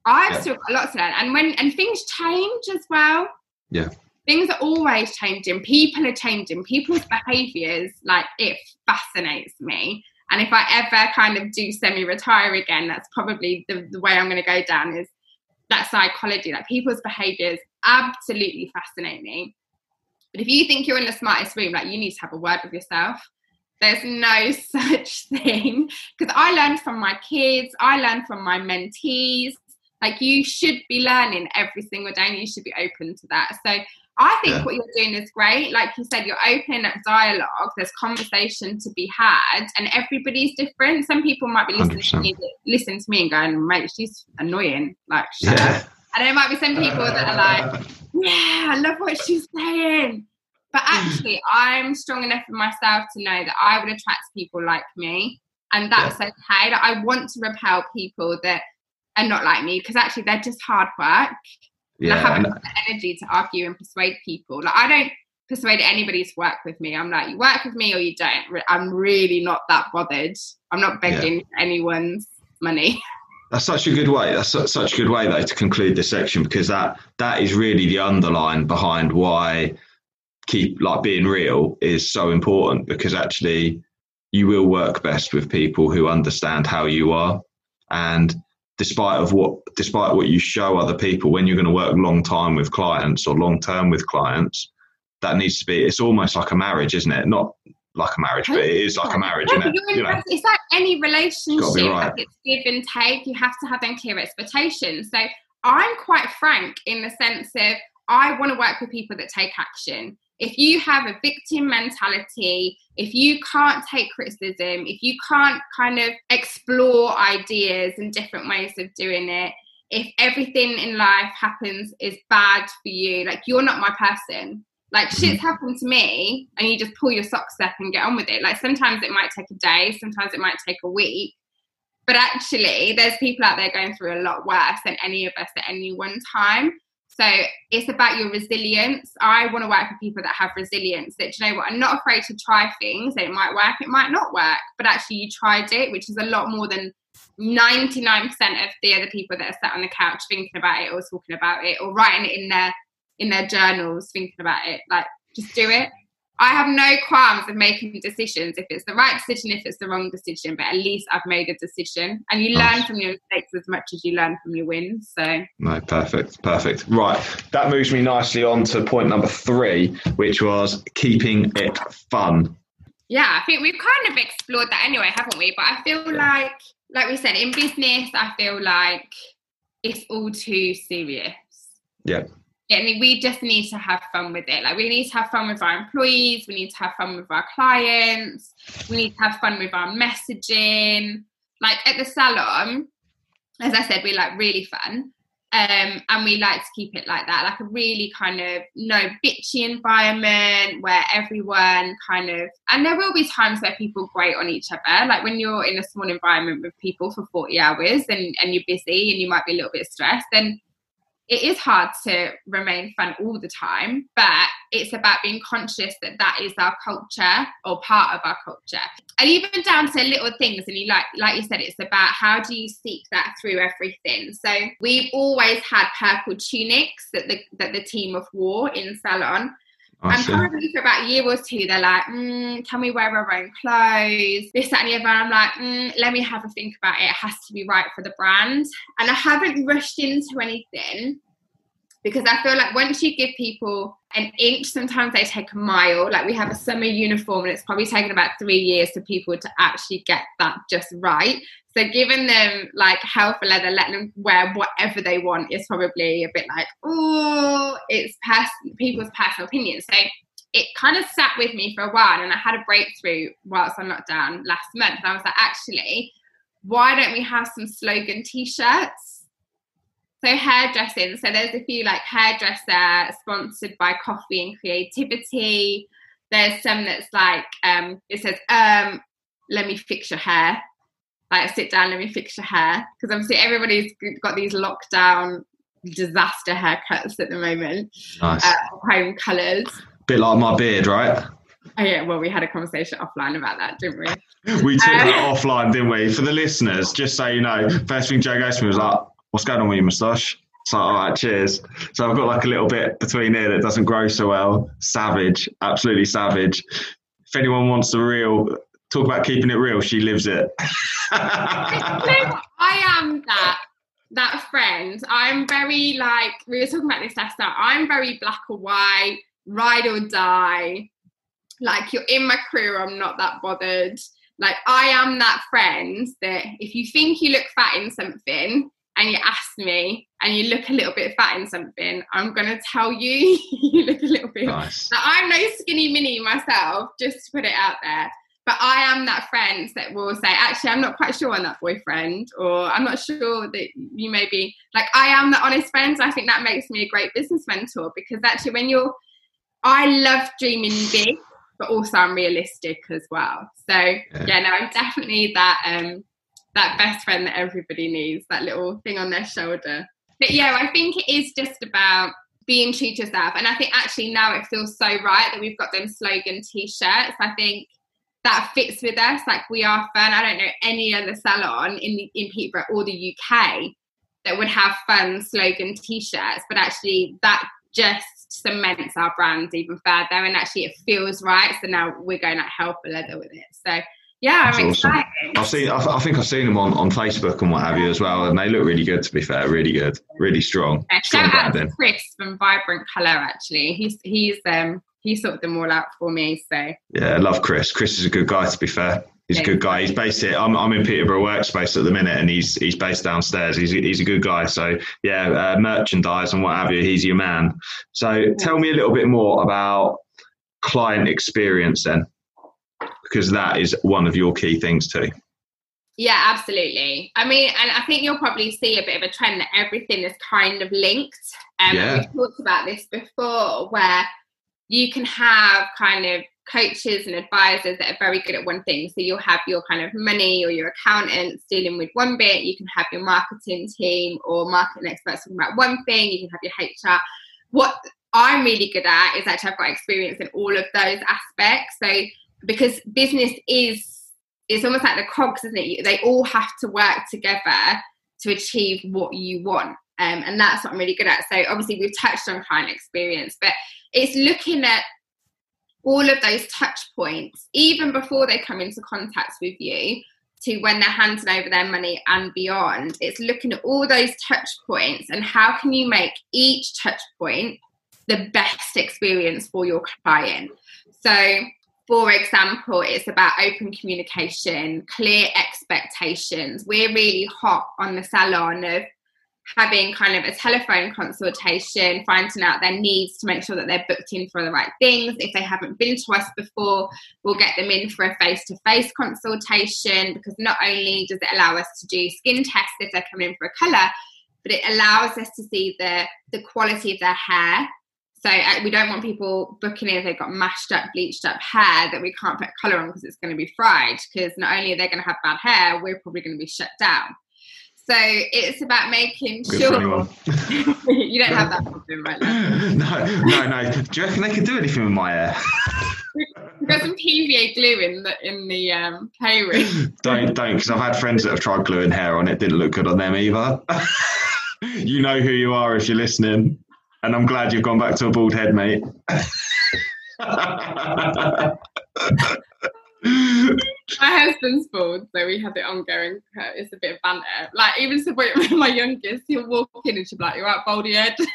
I've Yeah. still got lots to learn. And when and things change as well. Yeah. Things are always changing. People are changing. People's behaviors, like it fascinates me. And if I ever kind of do semi-retire again, that's probably the, the way I'm going to go down is that psychology. Like people's behaviors absolutely fascinate me. But if you think you're in the smartest room, like you need to have a word with yourself. There's no <laughs> such thing because I learned from my kids. I learned from my mentees. Like you should be learning every single day, and you should be open to that. So I think Yeah. what you're doing is great. Like you said, you're open at dialogue. There's conversation to be had, and everybody's different. Some people might be listening to 100%. me, listen to me and going, "Mate, she's annoying." Like, shut up. Yeah. And there might be some people that are like, <laughs> yeah, I love what she's saying. But hmm. actually, I'm strong enough in myself to know that I would attract people like me. And that's okay. Like, I want to repel people that are not like me because actually they're just hard work. And I haven't got the energy to argue and persuade people. Like, I don't persuade anybody to work with me. I'm like, you work with me or you don't. I'm really not that bothered. I'm not begging for anyone's money. <laughs> That's such a good way. That's such a good way, though, to conclude this section because that that is really the underline behind why keep like being real is so important because actually you will work best with people who understand how you are and despite of what despite what you show other people when you're going to work long time with clients or long term with clients that needs to be it's almost like a marriage isn't it not like a marriage but it is like a marriage Yeah, isn't it you're know it's like any relationship, right. like it's give and take. You have to have them clear expectations. So I'm quite frank in the sense of I want to work with people that take action. If you have a victim mentality, if you can't take criticism, if you can't kind of explore ideas and different ways of doing it, if everything in life happens is bad for you, like you're not my person. Like hmm. shit's happened to me, and you just pull your socks up and get on with it. Like sometimes it might take a day, sometimes it might take a week. But actually, there's people out there going through a lot worse than any of us at any one time. So it's about your resilience. I want to work with people that have resilience. That you know what, I'm not afraid to try things. It might work, it might not work, but actually you tried it, which is a lot more than 99% of the other people that are sat on the couch thinking about it or talking about it or writing it in their in their journals thinking about it. Like just do it. I have no qualms of making decisions if it's the right decision, if it's the wrong decision, but at least I've made a decision. And you nice. learn from your mistakes as much as you learn from your wins. So No, perfect, perfect. Right. That moves me nicely on to point number three, which was keeping it fun. Yeah, I think we've kind of explored that anyway, haven't we? But I feel yeah. like like we said, in business, I feel like it's all too serious. Yeah. I mean, we just need to have fun with it. Like, we need to have fun with our employees. We need to have fun with our clients. We need to have fun with our messaging. Like at the salon, as I said, we like really fun. Um, and we like to keep it like that, like a really kind of no bitchy environment where everyone kind of, and there will be times where people grate on each other. Like when you're in a small environment with people for 40 hours and, and you're busy and you might be a little bit stressed, then it is hard to remain fun all the time, but it's about being conscious that that is our culture or part of our culture. And even down to little things, and you like, like you said, it's about how do you seek that through everything. So we've always had purple tunics that the that the team of wore in salon. And probably for about a year or two, they're like, mm, can we wear our own clothes? This, that, and the other. And I'm like, mm, let me have a think about it. It has to be right for the brand. And I haven't rushed into anything because I feel like once you give people an inch, sometimes they take a mile. Like we have a summer uniform, and it's probably taken about three years for people to actually get that just right. So giving them like hell for leather, letting them wear whatever they want is probably a bit like, oh, it's pers- people's personal opinion. So it kind of sat with me for a while, and I had a breakthrough whilst on lockdown last month. And I was like, actually, why don't we have some slogan T-shirts? So hairdressing. So there's a few like hairdresser sponsored by coffee and creativity. There's some that's like um, it says um, let me fix your hair like sit down, let me fix your hair. Because obviously everybody's got these lockdown disaster haircuts at the moment. Nice. Uh, home colours. Bit like my beard, right? Oh yeah, well we had a conversation offline about that, didn't we? we took um, that offline, didn't we? For the listeners, just so you know, first thing Jo goes to me was like, "What's going on with your moustache?" So all right, cheers. So I've got like a little bit between here that doesn't grow so well. Savage, absolutely savage. If anyone wants the real talk about keeping it real. She lives it. <laughs> I am that that friend. I'm very like we were talking about this last night. I'm very black or white, ride or die. Like you're in my crew, I'm not that bothered. Like I am that friend that if you think you look fat in something and you ask me and you look a little bit fat in something, I'm gonna tell you <laughs> you look a little bit. Nice. Like, I'm no skinny mini myself, just to put it out there but I am that friend that will say, actually, I'm not quite sure on that boyfriend, or I'm not sure that you may be like, I am the honest friend. I think that makes me a great business mentor because actually, when you're, I love dreaming big, but also I'm realistic as well. So yeah, yeah no, I'm definitely that um that best friend that everybody needs, that little thing on their shoulder. But yeah, I think it is just about being true to yourself. And I think actually now it feels so right that we've got them slogan t-shirts. I think that fits with us. Like we are fun. I don't know any other salon in the, in Peterborough or the UK that would have fun slogan T-shirts, but actually that just cements our brand even further, and actually it feels right. So now we're going like hell for leather with it. So yeah, I'm That's excited. Awesome. I've seen. I think I've seen them on, on Facebook and what have you as well, and they look really good. To be fair, really good, really strong. Yeah, strong shout branding. out to Chris from Vibrant Color. Actually, he's he's um he sorted them all out for me. So yeah, I love Chris. Chris is a good guy. To be fair, he's yeah, a good guy. He's based here. I'm, I'm in Peterborough workspace at the minute, and he's he's based downstairs. He's he's a good guy. So yeah, uh, merchandise and what have you. He's your man. So tell me a little bit more about client experience then, because that is one of your key things too. Yeah, absolutely. I mean, and I think you'll probably see a bit of a trend that everything is kind of linked. Um, yeah. We've talked about this before, where you can have kind of coaches and advisors that are very good at one thing. So you'll have your kind of money or your accountants dealing with one bit. You can have your marketing team or marketing experts talking about one thing. You can have your HR. What I'm really good at is actually I've got experience in all of those aspects. So because business is it's almost like the cogs, isn't it? They all have to work together to achieve what you want. Um, and that's what I'm really good at. So obviously we've touched on client experience, but it's looking at all of those touch points, even before they come into contact with you, to when they're handing over their money and beyond. It's looking at all those touch points and how can you make each touch point the best experience for your client. So, for example, it's about open communication, clear expectations. We're really hot on the salon of having kind of a telephone consultation, finding out their needs to make sure that they're booked in for the right things. If they haven't been to us before, we'll get them in for a face to face consultation because not only does it allow us to do skin tests if they're coming in for a colour, but it allows us to see the, the quality of their hair. So uh, we don't want people booking in if they've got mashed up, bleached up hair that we can't put colour on because it's going to be fried. Because not only are they going to have bad hair, we're probably going to be shut down. So it's about making Good sure <laughs> you don't have that problem right now. <laughs> no, no, no. Do you reckon they could do anything with my hair? We've got some PVA glue in the in the um, playroom. <laughs> don't don't because I've had friends that have tried gluing hair on it. Didn't look good on them either. you know who you are if you're listening, and I'm glad you've gone back to a bald head, mate. My husband's bald, so we have it ongoing. Uh, it's a bit of banter. Like even with <laughs> my youngest, he'll walk in and she'll be like, "You're out, baldy head." <laughs>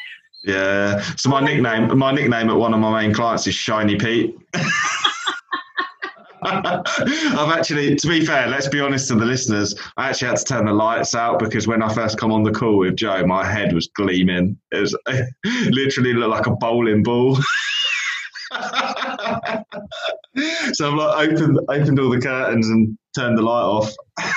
Yeah. So my nickname, my nickname at one of my main clients is Shiny Pete. <laughs> I've actually, to be fair, let's be honest to the listeners, I actually had to turn the lights out because when I first come on the call with Jo, my head was gleaming. It was it literally looked like a bowling ball. <laughs> so I've like opened opened all the curtains and turned the light off. <laughs>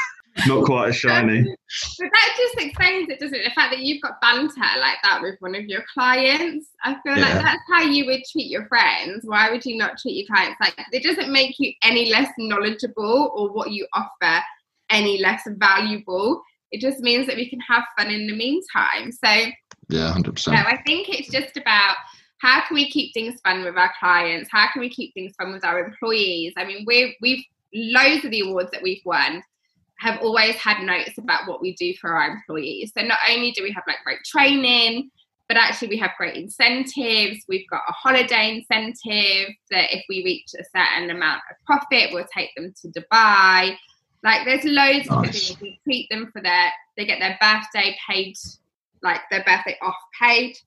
Not quite as shiny. But that just explains it, doesn't it? The fact that you've got banter like that with one of your clients. I feel yeah. like that's how you would treat your friends. Why would you not treat your clients like that? It doesn't make you any less knowledgeable or what you offer any less valuable. It just means that we can have fun in the meantime. So yeah, hundred percent. I think it's just about how can we keep things fun with our clients? How can we keep things fun with our employees? I mean, we we've loads of the awards that we've won have always had notes about what we do for our employees. So not only do we have like great training, but actually we have great incentives. We've got a holiday incentive that if we reach a certain amount of profit, we'll take them to Dubai. Like there's loads nice. of things. We treat them for their they get their birthday paid, like their birthday off paid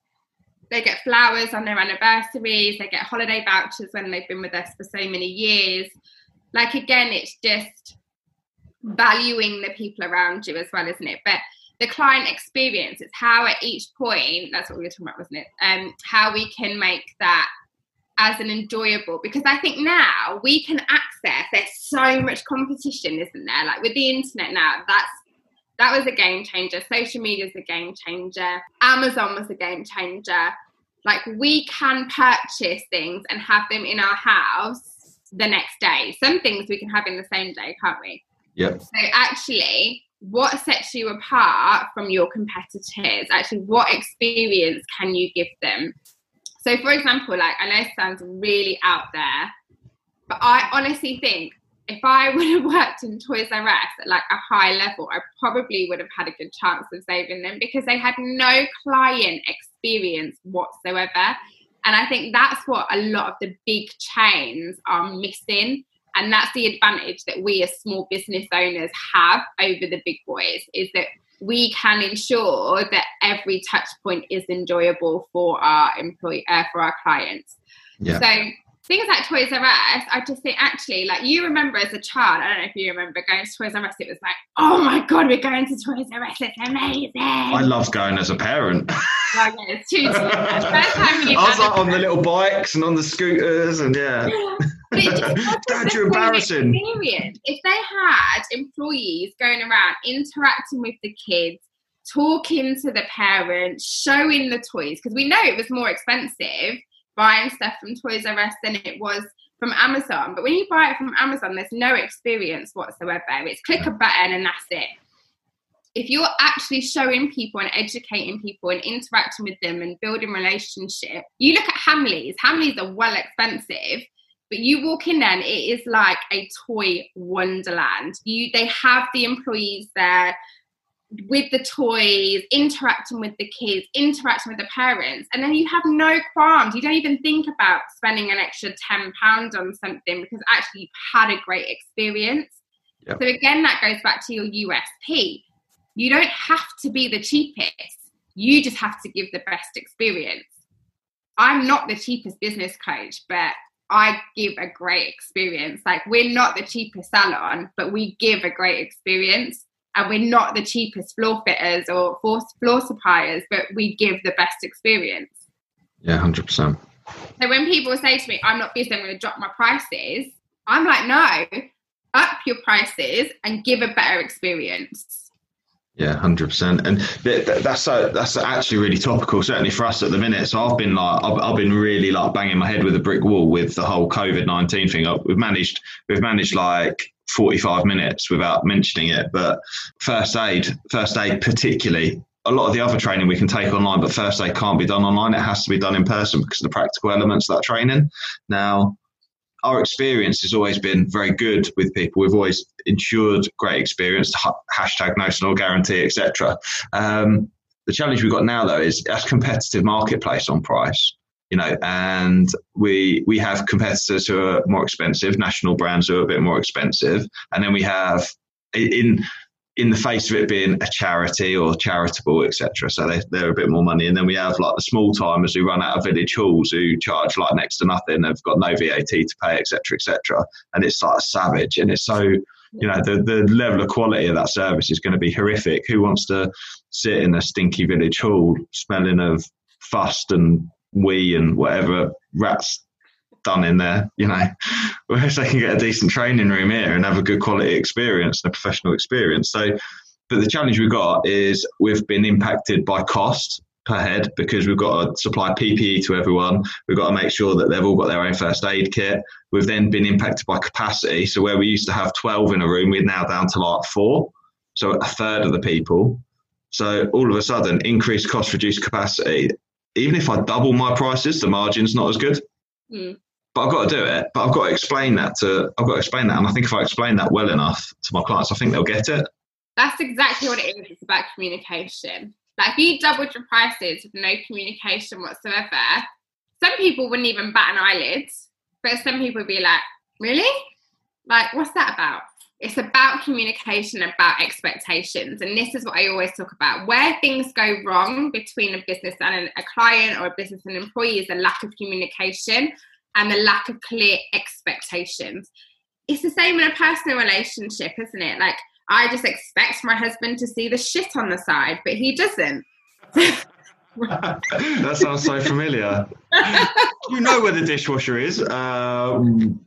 they get flowers on their anniversaries, they get holiday vouchers when they've been with us for so many years. Like, again, it's just valuing the people around you as well, isn't it? But the client experience, it's how at each point, that's what we were talking about, wasn't it? Um, how we can make that as an enjoyable because I think now we can access there's so much competition, isn't there? Like with the internet now, that's that was a game changer. Social media is a game changer. Amazon was a game changer. Like we can purchase things and have them in our house the next day. Some things we can have in the same day, can't we? Yep. So actually, what sets you apart from your competitors? Actually, what experience can you give them? So, for example, like I know it sounds really out there, but I honestly think if I <laughs> would have worked in Toys R Us at like a high level, I probably would have had a good chance of saving them because they had no client experience whatsoever. And I think that's what a lot of the big chains are missing. And that's the advantage that we as small business owners have over the big boys is that we can ensure that every touch point is enjoyable for our employee uh, for our clients. Yeah. So things like Toys R Us, I just think actually, like you remember as a child, I don't know if you remember going to Toys R Us, it was like, oh my god, we're going to Toys R Us, it's amazing. I loved going as a parent. yeah, it's too. <laughs> I was like on the little bikes and on the scooters and yeah. <laughs> Dad, you're embarrassing. Experience. If they had employees going around interacting with the kids, talking to the parents, showing the toys, because we know it was more expensive buying stuff from Toys R Us than it was from Amazon. But when you buy it from Amazon, there's no experience whatsoever. It's click a button and that's it. If you're actually showing people and educating people and interacting with them and building relationship, you look at Hamleys. Hamleys are well expensive, but you walk in there and it is like a toy wonderland. You they have the employees there with the toys, interacting with the kids, interacting with the parents, and then you have no qualms. You don't even think about spending an extra £10 on something because actually you've had a great experience. Yep. So, again, that goes back to your USP. You don't have to be the cheapest, you just have to give the best experience. I'm not the cheapest business coach, but I give a great experience. Like, we're not the cheapest salon, but we give a great experience and we're not the cheapest floor fitters or floor suppliers, but we give the best experience. Yeah, hundred percent. So when people say to me, "I'm not busy, I'm going to drop my prices," I'm like, "No, up your prices and give a better experience." Yeah, hundred percent, and that's a, that's actually really topical, certainly for us at the minute. So I've been like, I've, I've been really like banging my head with a brick wall with the whole COVID nineteen thing. Uh, we've managed, we've managed like 45 minutes without mentioning it. But first aid, first aid particularly, a lot of the other training we can take online, but first aid can't be done online. It has to be done in person because of the practical elements of that training. Now, our experience has always been very good with people. We've always ensured great experience, hashtag no guarantee, etc. Um, the challenge we've got now, though, is a competitive marketplace on price you know, and we we have competitors who are more expensive, national brands who are a bit more expensive, and then we have in in the face of it being a charity or charitable, etc. So they, they're a bit more money, and then we have like the small timers who run out of village halls who charge like next to nothing. They've got no VAT to pay, etc., etc. And it's like savage, and it's so you know the the level of quality of that service is going to be horrific. Who wants to sit in a stinky village hall smelling of fust and wee and whatever rats done in there, <laughs> you know, <laughs> whereas they can get a decent training room here and have a good quality experience and a professional experience. So, but the challenge we've got is we've been impacted by cost per head because we've got to supply PPE to everyone. We've got to make sure that they've all got their own first aid kit. We've then been impacted by capacity. So where we used to have 12 in a room, we're now down to like four. So a third of the people. So all of a sudden, increased cost, reduced capacity even if I double my prices, the margin's not as good. Mm. But I've got to do it. But I've got to explain that to I've got to explain that. And I think if I explain that well enough to my clients, I think they'll get it. That's exactly what it is. It's about communication. Like if you doubled your prices with no communication whatsoever, some people wouldn't even bat an eyelid. But some people would be like, Really? Like, what's that about? it's about communication about expectations and this is what i always talk about where things go wrong between a business and a client or a business and employee is a lack of communication and the lack of clear expectations. It's the same in a personal relationship isn't it? Like i just expect my husband to see the shit on the side but he doesn't. <laughs> That sounds so familiar. You know where the dishwasher is um,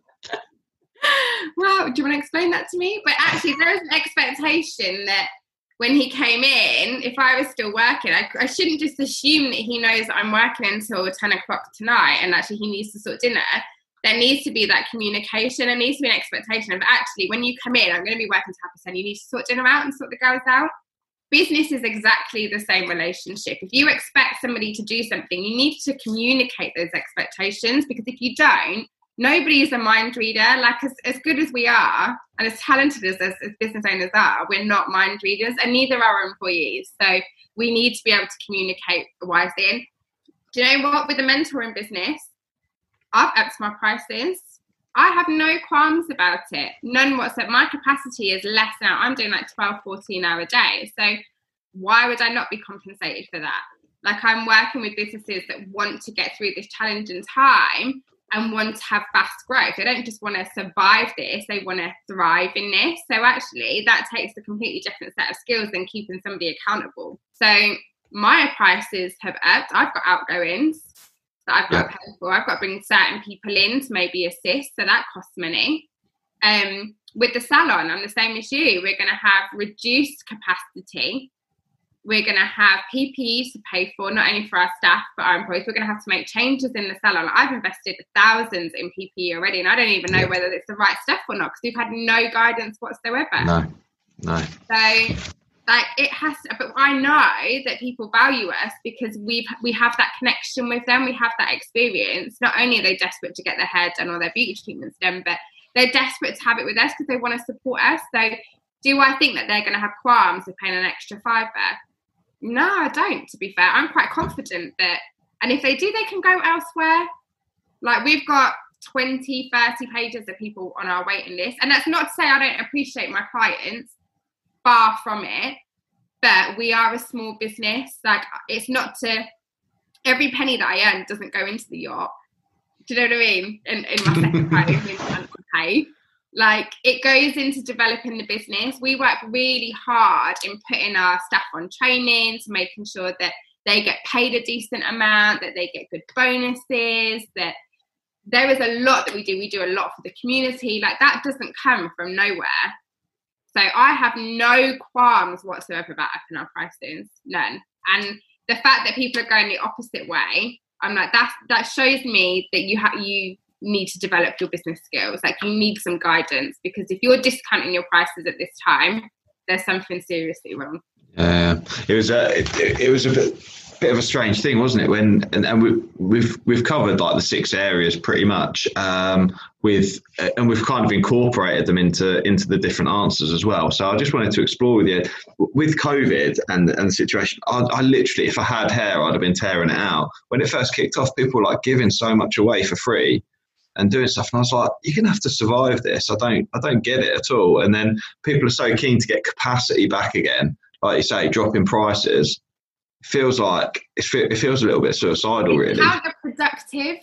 well, do you want to explain that to me? But actually, there is an expectation that when he came in, if I was still working, I, I shouldn't just assume that he knows that I'm working until 10 o'clock tonight and actually he needs to sort dinner. There needs to be that communication. There needs to be an expectation of actually, when you come in, I'm going to be working to half percent. You need to sort dinner out and sort the girls out. Business is exactly the same relationship. If you expect somebody to do something, you need to communicate those expectations because if you don't, nobody is a mind reader. Like as, as good as we are and as talented as, as, as business owners are, we're not mind readers and neither are our employees. So we need to be able to communicate wisely. And do you know what? With the mentoring business, I've upped my prices. I have no qualms about it. None whatsoever. My capacity is less now. I'm doing like 12, 14 hour a day. So why would I not be compensated for that? Like I'm working with businesses that want to get through this challenging time and want to have fast growth. They don't just want to survive this, they want to thrive in this. So actually that takes a completely different set of skills than keeping somebody accountable. So my prices have upped. I've got outgoings that I've got to pay for. I've got to bring certain people in to maybe assist. So that costs money. Um, with the salon, I'm the same as you. We're going to have reduced capacity we're going to have PPEs to pay for, not only for our staff, but our employees. We're going to have to make changes in the salon. I've invested thousands in PPE already, and I don't even know whether it's the right stuff or not because we've had no guidance whatsoever. No, no. So, like, it has to, but I know that people value us because we've we have that connection with them. We have that experience. Not only are they desperate to get their hair done or their beauty treatments done, but they're desperate to have it with us because they want to support us. So Do I think that they're going to have qualms of paying an extra fiver? No, I don't, to be fair. I'm quite confident that, and if they do, they can go elsewhere. Like we've got 20, 30 pages of people on our waiting list. And that's not to say I don't appreciate my clients, far from it. But we are a small business. Like it's not to every penny that I earn doesn't go into the yacht. Do you know what I mean? In, in my second <laughs> pay. Like it goes into developing the business. We work really hard in putting our staff on training to making sure that they get paid a decent amount, that they get good bonuses, that there is a lot that we do. We do a lot for the community. Like that doesn't come from nowhere. So I have no qualms whatsoever about upping our prices, none. And the fact that people are going the opposite way, I'm like that. That shows me that you have you need to develop your business skills. Like you need some guidance because if you're discounting your prices at this time, there's something seriously wrong. Yeah, it was a it, it was a bit bit of a strange thing, wasn't it? When and, and we, we've we've covered like the six areas pretty much um, with, and we've kind of incorporated them into into the different answers as well. So I just wanted to explore with you with COVID and and the situation. I, I literally, if I had hair, I'd have been tearing it out. When it first kicked off, people were like giving so much away for free and doing stuff. And I was like, you're gonna have to survive this. I don't I don't get it at all. And then people are so keen to get capacity back again, like you say, dropping prices feels like it feels a little bit suicidal, really. Counterproductive.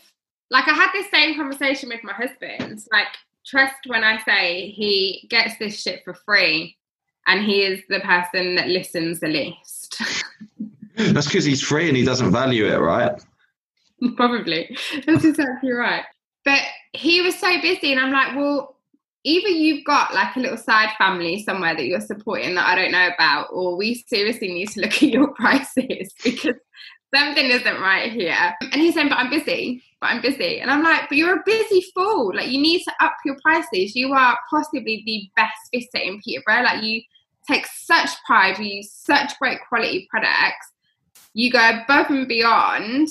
Like I had this same conversation with my husband. Like, trust when I say he gets this shit for free, and he is the person that listens the least. That's because he's free and he doesn't value it, right? <laughs> Probably. That's exactly right. But he was so busy, and I'm like, well, either you've got like a little side family somewhere that you're supporting that I don't know about, or we seriously need to <laughs> look at your prices <laughs> because something isn't right here. And he's saying, but I'm busy, but I'm busy. And I'm like, but you're a busy fool. Like you need to up your prices. You are possibly the best fitter in Peterborough. Like you take such pride, you use such great quality products. You go above and beyond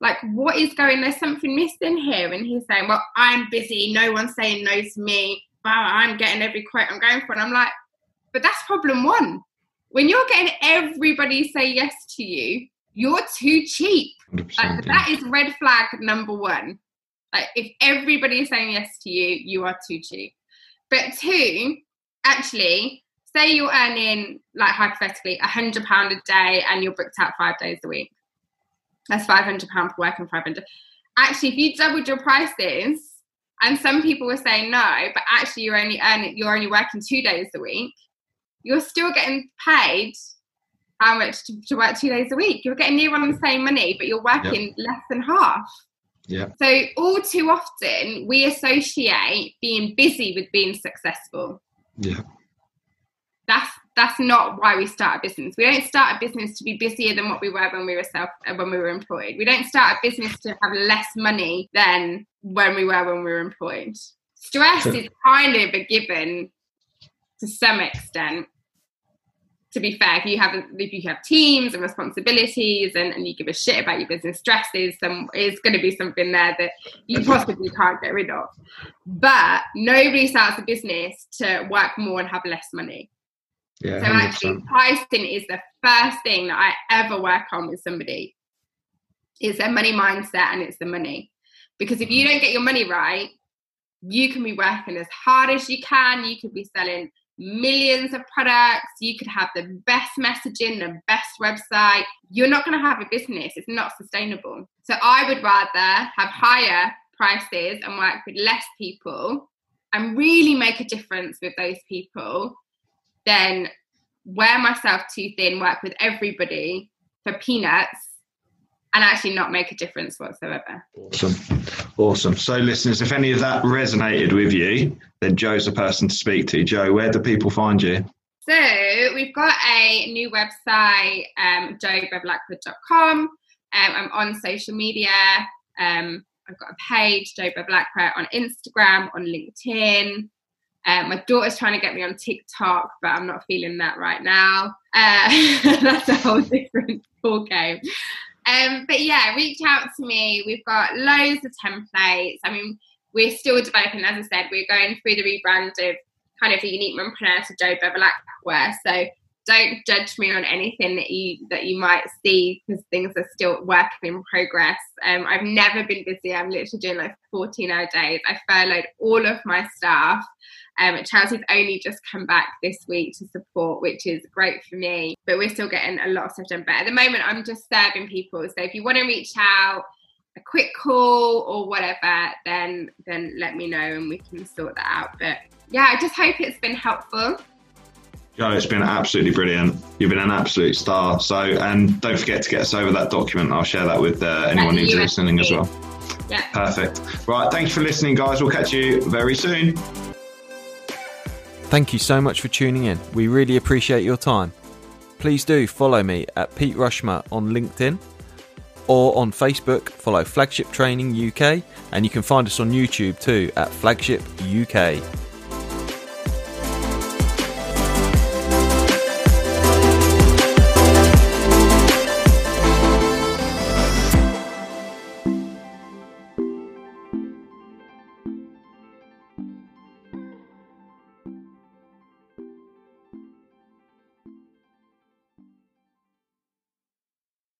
like what is going there's something missing here and he's saying well i'm busy no one's saying no to me I'm getting every quote I'm going for. And I'm like, but that's problem one. When you're getting everybody say yes to you, you're too cheap. Like, that is red flag number one. Like if everybody is saying yes to you, you are too cheap. But two, actually, say you're earning like hypothetically a hundred pound a day and you're booked out five days a week. That's five hundred pound per work and five hundred. Actually, if you doubled your prices, and some people were saying no, but actually you're only earning, you're only working two days a week. You're still getting paid how much to, to work two days a week. You're getting near on the same money, but you're working yep. less than half. Yeah. So all too often we associate being busy with being successful. Yeah. That's that's not why we start a business. We don't start a business to be busier than what we were when we were self uh, when we were employed. We don't start a business to have less money than when we were when we were employed. Stress is kind of a given to some extent. To be fair, if you have if you have teams and responsibilities and, and you give a shit about your business, stress is some is going to be something there that you possibly can't get rid of. But nobody starts a business to work more and have less money yeah, so 100%. actually, pricing is the first thing that I ever work on with somebody. It's their money mindset and it's the money. Because if you mm-hmm. don't get your money right, you can be working as hard as you can. You could be selling millions of products. You could have the best messaging, the best website. You're not going to have a business. It's not sustainable. So I would rather have higher prices and work with less people and really make a difference with those people then wear myself too thin, work with everybody for peanuts, and actually not make a difference whatsoever. Awesome. Awesome. So, listeners, if any of that resonated with you, then Jo's the person to speak to. Jo, where do people find you? So, we've got a new website, um, jobevilacqua.com. Um, I'm on social media. Um, I've got a page, Jo Bevilacqua, on Instagram, on LinkedIn. Uh, my daughter's trying to get me on TikTok, but I'm not feeling that right now. Uh, <laughs> that's a whole different ball game. Um, but yeah, reach out to me. We've got loads of templates. I mean, we're still developing. As I said, we're going through the rebrand of kind of a unique mompreneur to Jo Bevilacqua. So don't judge me on anything that you that you might see because things are still work in progress. Um, I've never been busy. I'm literally doing like 14 hour days. I furloughed all of my staff. Um, Chelsea's only just come back this week to support, which is great for me. But we're still getting a lot of stuff done. But at the moment, I'm just serving people. So if you want to reach out, a quick call or whatever, then then let me know and we can sort that out. But yeah, I just hope it's been helpful. Jo, it's been absolutely brilliant. You've been an absolute star. So, and don't forget to get us over that document. I'll share that with uh, anyone who's listening as well. Yeah. Perfect. Right. Thank you for listening, guys. We'll catch you very soon. Thank you so much for tuning in. We really appreciate your time. Please do follow me at Pete Rushmer on LinkedIn or on Facebook. Follow Flagship Training UK, and you can find us on YouTube too at Flagship UK.